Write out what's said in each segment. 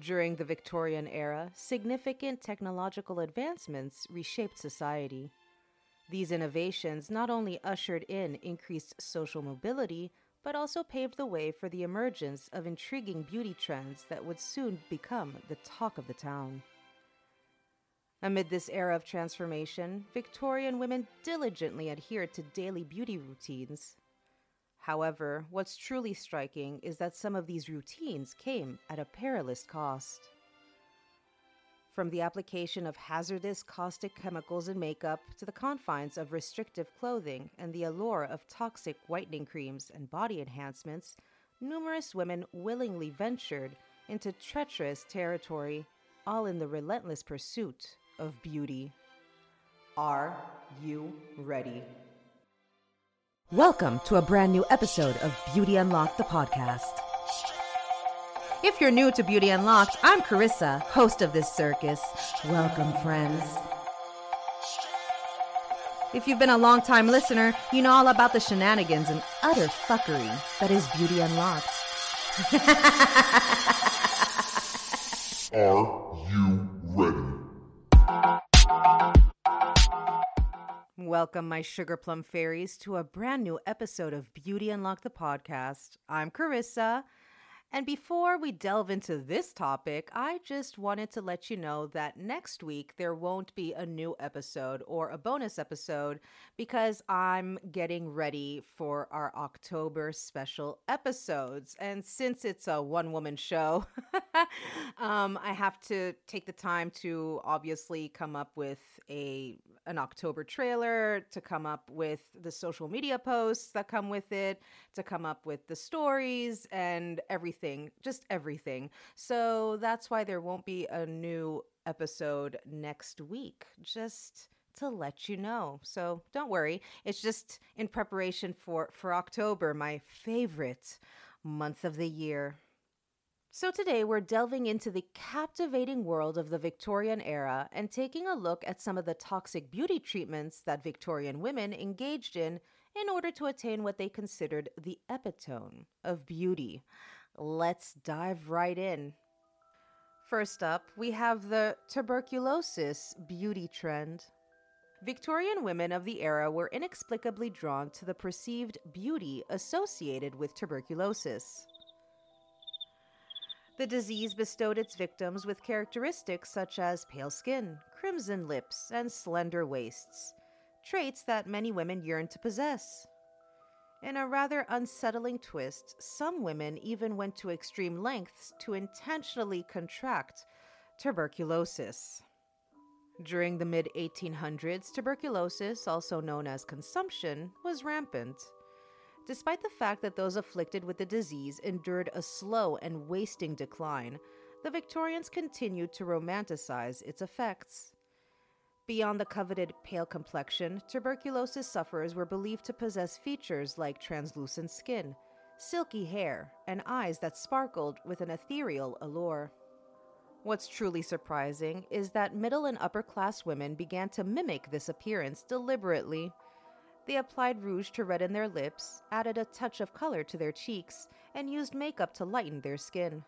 During the Victorian era, significant technological advancements reshaped society. These innovations not only ushered in increased social mobility, but also paved the way for the emergence of intriguing beauty trends that would soon become the talk of the town. Amid this era of transformation, Victorian women diligently adhered to daily beauty routines. However, what's truly striking is that some of these routines came at a perilous cost. From the application of hazardous caustic chemicals in makeup to the confines of restrictive clothing and the allure of toxic whitening creams and body enhancements, numerous women willingly ventured into treacherous territory, all in the relentless pursuit of beauty. Are you ready? Welcome to a brand new episode of Beauty Unlocked, the podcast. If you're new to Beauty Unlocked, I'm Carissa, host of this circus. Welcome, friends. If you've been a long time listener, you know all about the shenanigans and utter fuckery that is Beauty Unlocked. Welcome, my sugar plum fairies, to a brand new episode of Beauty Unlocked the podcast. I'm Carissa. And before we delve into this topic, I just wanted to let you know that next week there won't be a new episode or a bonus episode because I'm getting ready for our October special episodes. And since it's a one woman show, um, I have to take the time to obviously come up with a an October trailer, to come up with the social media posts that come with it, to come up with the stories and everything, just everything. So that's why there won't be a new episode next week. Just to let you know. So don't worry. It's just in preparation for for October, my favorite month of the year. So, today we're delving into the captivating world of the Victorian era and taking a look at some of the toxic beauty treatments that Victorian women engaged in in order to attain what they considered the epitome of beauty. Let's dive right in. First up, we have the tuberculosis beauty trend. Victorian women of the era were inexplicably drawn to the perceived beauty associated with tuberculosis. The disease bestowed its victims with characteristics such as pale skin, crimson lips, and slender waists, traits that many women yearned to possess. In a rather unsettling twist, some women even went to extreme lengths to intentionally contract tuberculosis. During the mid 1800s, tuberculosis, also known as consumption, was rampant. Despite the fact that those afflicted with the disease endured a slow and wasting decline, the Victorians continued to romanticize its effects. Beyond the coveted pale complexion, tuberculosis sufferers were believed to possess features like translucent skin, silky hair, and eyes that sparkled with an ethereal allure. What's truly surprising is that middle and upper class women began to mimic this appearance deliberately. They applied rouge to redden their lips, added a touch of color to their cheeks, and used makeup to lighten their skin.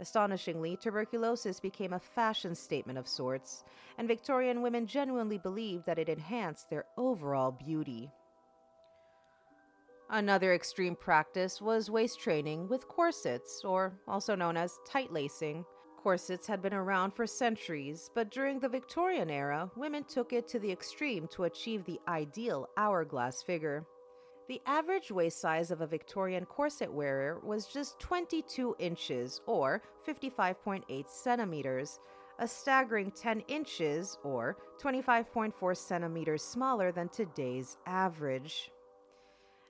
Astonishingly, tuberculosis became a fashion statement of sorts, and Victorian women genuinely believed that it enhanced their overall beauty. Another extreme practice was waist training with corsets, or also known as tight lacing. Corsets had been around for centuries, but during the Victorian era, women took it to the extreme to achieve the ideal hourglass figure. The average waist size of a Victorian corset wearer was just 22 inches, or 55.8 centimeters, a staggering 10 inches, or 25.4 centimeters smaller than today's average.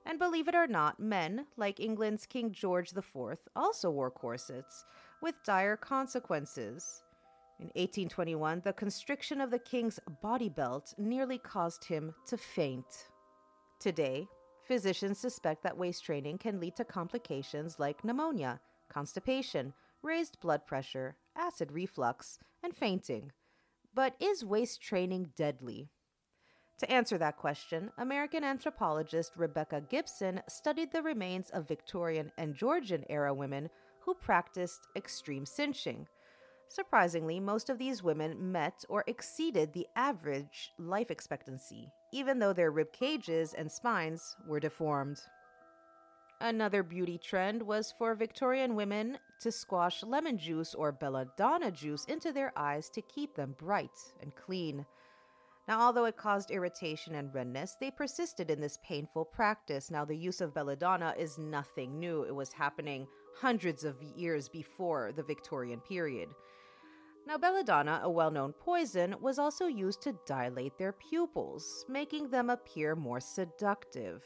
And believe it or not, men, like England's King George IV, also wore corsets, with dire consequences. In 1821, the constriction of the king's body belt nearly caused him to faint. Today, physicians suspect that waist training can lead to complications like pneumonia, constipation, raised blood pressure, acid reflux, and fainting. But is waist training deadly? To answer that question, American anthropologist Rebecca Gibson studied the remains of Victorian and Georgian era women who practiced extreme cinching. Surprisingly, most of these women met or exceeded the average life expectancy, even though their rib cages and spines were deformed. Another beauty trend was for Victorian women to squash lemon juice or belladonna juice into their eyes to keep them bright and clean. Now, although it caused irritation and redness, they persisted in this painful practice. Now, the use of belladonna is nothing new, it was happening hundreds of years before the Victorian period. Now, belladonna, a well known poison, was also used to dilate their pupils, making them appear more seductive.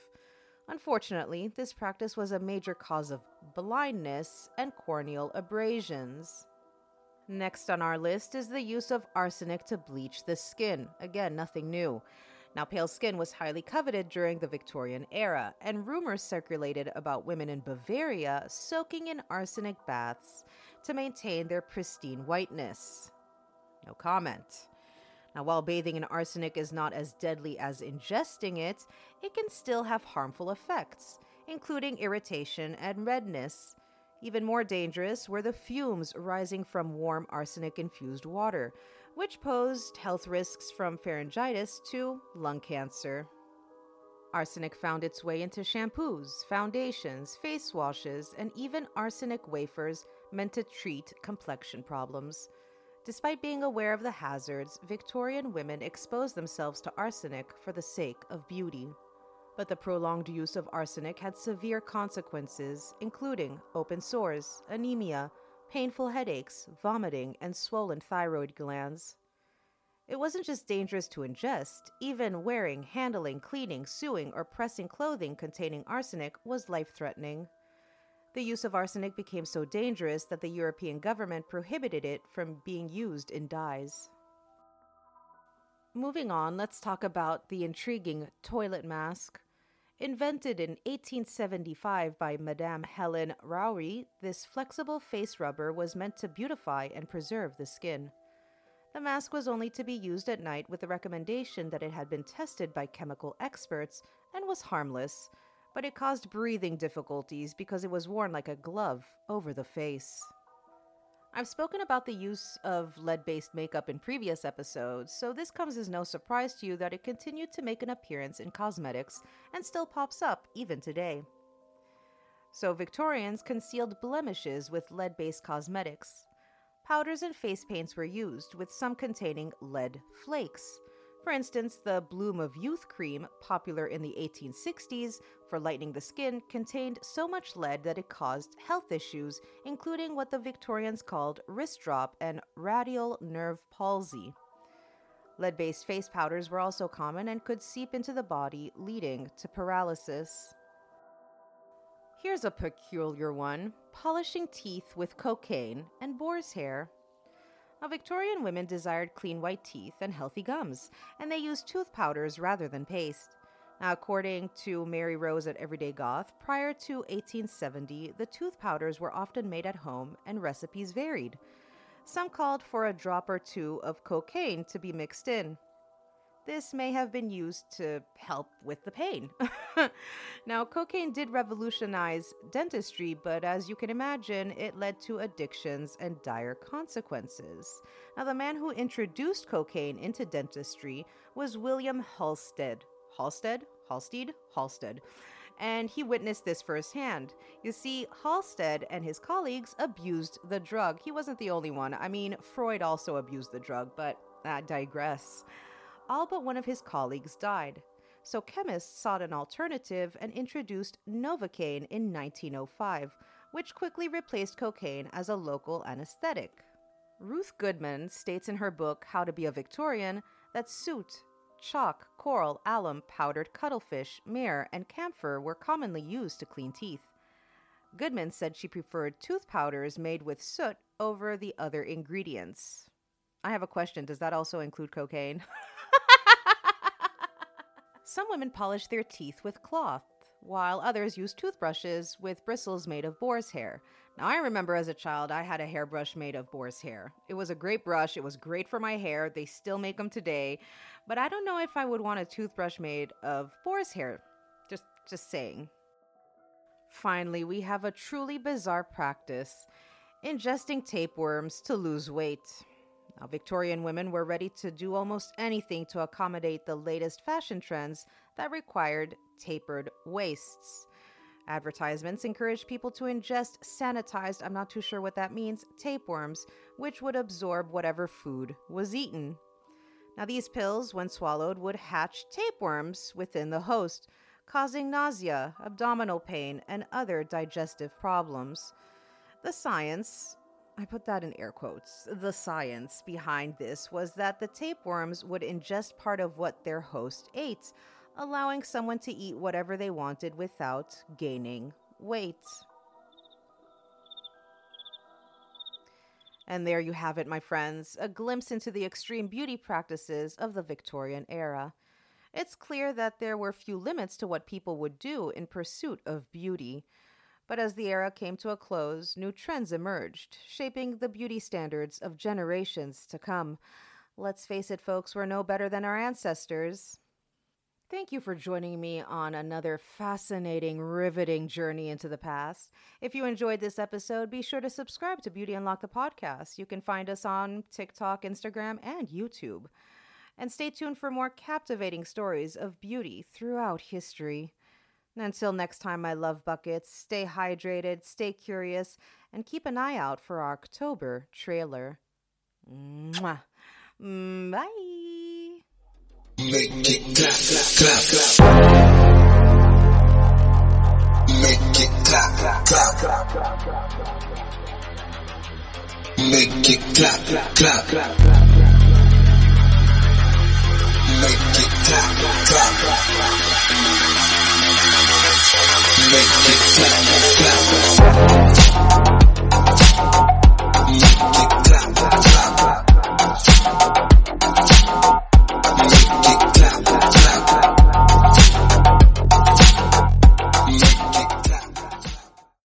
Unfortunately, this practice was a major cause of blindness and corneal abrasions. Next on our list is the use of arsenic to bleach the skin. Again, nothing new. Now, pale skin was highly coveted during the Victorian era, and rumors circulated about women in Bavaria soaking in arsenic baths to maintain their pristine whiteness. No comment. Now, while bathing in arsenic is not as deadly as ingesting it, it can still have harmful effects, including irritation and redness. Even more dangerous were the fumes rising from warm arsenic infused water, which posed health risks from pharyngitis to lung cancer. Arsenic found its way into shampoos, foundations, face washes, and even arsenic wafers meant to treat complexion problems. Despite being aware of the hazards, Victorian women exposed themselves to arsenic for the sake of beauty. But the prolonged use of arsenic had severe consequences, including open sores, anemia, painful headaches, vomiting, and swollen thyroid glands. It wasn't just dangerous to ingest, even wearing, handling, cleaning, sewing, or pressing clothing containing arsenic was life threatening. The use of arsenic became so dangerous that the European government prohibited it from being used in dyes. Moving on, let's talk about the intriguing toilet mask. Invented in 1875 by Madame Helen Rowley, this flexible face rubber was meant to beautify and preserve the skin. The mask was only to be used at night with the recommendation that it had been tested by chemical experts and was harmless, but it caused breathing difficulties because it was worn like a glove over the face. I've spoken about the use of lead based makeup in previous episodes, so this comes as no surprise to you that it continued to make an appearance in cosmetics and still pops up even today. So, Victorians concealed blemishes with lead based cosmetics. Powders and face paints were used, with some containing lead flakes. For instance, the Bloom of Youth cream, popular in the 1860s for lightening the skin, contained so much lead that it caused health issues, including what the Victorians called wrist drop and radial nerve palsy. Lead based face powders were also common and could seep into the body, leading to paralysis. Here's a peculiar one polishing teeth with cocaine and boar's hair. Now, Victorian women desired clean white teeth and healthy gums, and they used tooth powders rather than paste. Now, according to Mary Rose at Everyday Goth, prior to 1870, the tooth powders were often made at home and recipes varied. Some called for a drop or two of cocaine to be mixed in. This may have been used to help with the pain. now, cocaine did revolutionize dentistry, but as you can imagine, it led to addictions and dire consequences. Now, the man who introduced cocaine into dentistry was William Halsted. Halsted? Halstead? Halsted and he witnessed this firsthand. You see, Halsted and his colleagues abused the drug. He wasn't the only one. I mean, Freud also abused the drug, but I digress all but one of his colleagues died. So chemists sought an alternative and introduced Novocaine in 1905, which quickly replaced cocaine as a local anesthetic. Ruth Goodman states in her book How to Be a Victorian that soot, chalk, coral, alum, powdered cuttlefish, myrrh, and camphor were commonly used to clean teeth. Goodman said she preferred tooth powders made with soot over the other ingredients. I have a question. Does that also include cocaine? Some women polish their teeth with cloth, while others use toothbrushes with bristles made of boar's hair. Now, I remember as a child, I had a hairbrush made of boar's hair. It was a great brush, it was great for my hair. They still make them today, but I don't know if I would want a toothbrush made of boar's hair. Just, just saying. Finally, we have a truly bizarre practice ingesting tapeworms to lose weight. Now, Victorian women were ready to do almost anything to accommodate the latest fashion trends that required tapered waists. Advertisements encouraged people to ingest sanitized, I'm not too sure what that means, tapeworms, which would absorb whatever food was eaten. Now, these pills, when swallowed, would hatch tapeworms within the host, causing nausea, abdominal pain, and other digestive problems. The science, I put that in air quotes, the science behind this was that the tapeworms would ingest part of what their host ate, allowing someone to eat whatever they wanted without gaining weight. And there you have it, my friends, a glimpse into the extreme beauty practices of the Victorian era. It's clear that there were few limits to what people would do in pursuit of beauty. But as the era came to a close, new trends emerged, shaping the beauty standards of generations to come. Let's face it, folks, we're no better than our ancestors. Thank you for joining me on another fascinating, riveting journey into the past. If you enjoyed this episode, be sure to subscribe to Beauty Unlocked the podcast. You can find us on TikTok, Instagram, and YouTube. And stay tuned for more captivating stories of beauty throughout history. Until next time, my love buckets, stay hydrated, stay curious, and keep an eye out for our October trailer. Mwah. Mm, bye. Make it clap, clap, clap. Make it clap, clap. Make it clap, clap,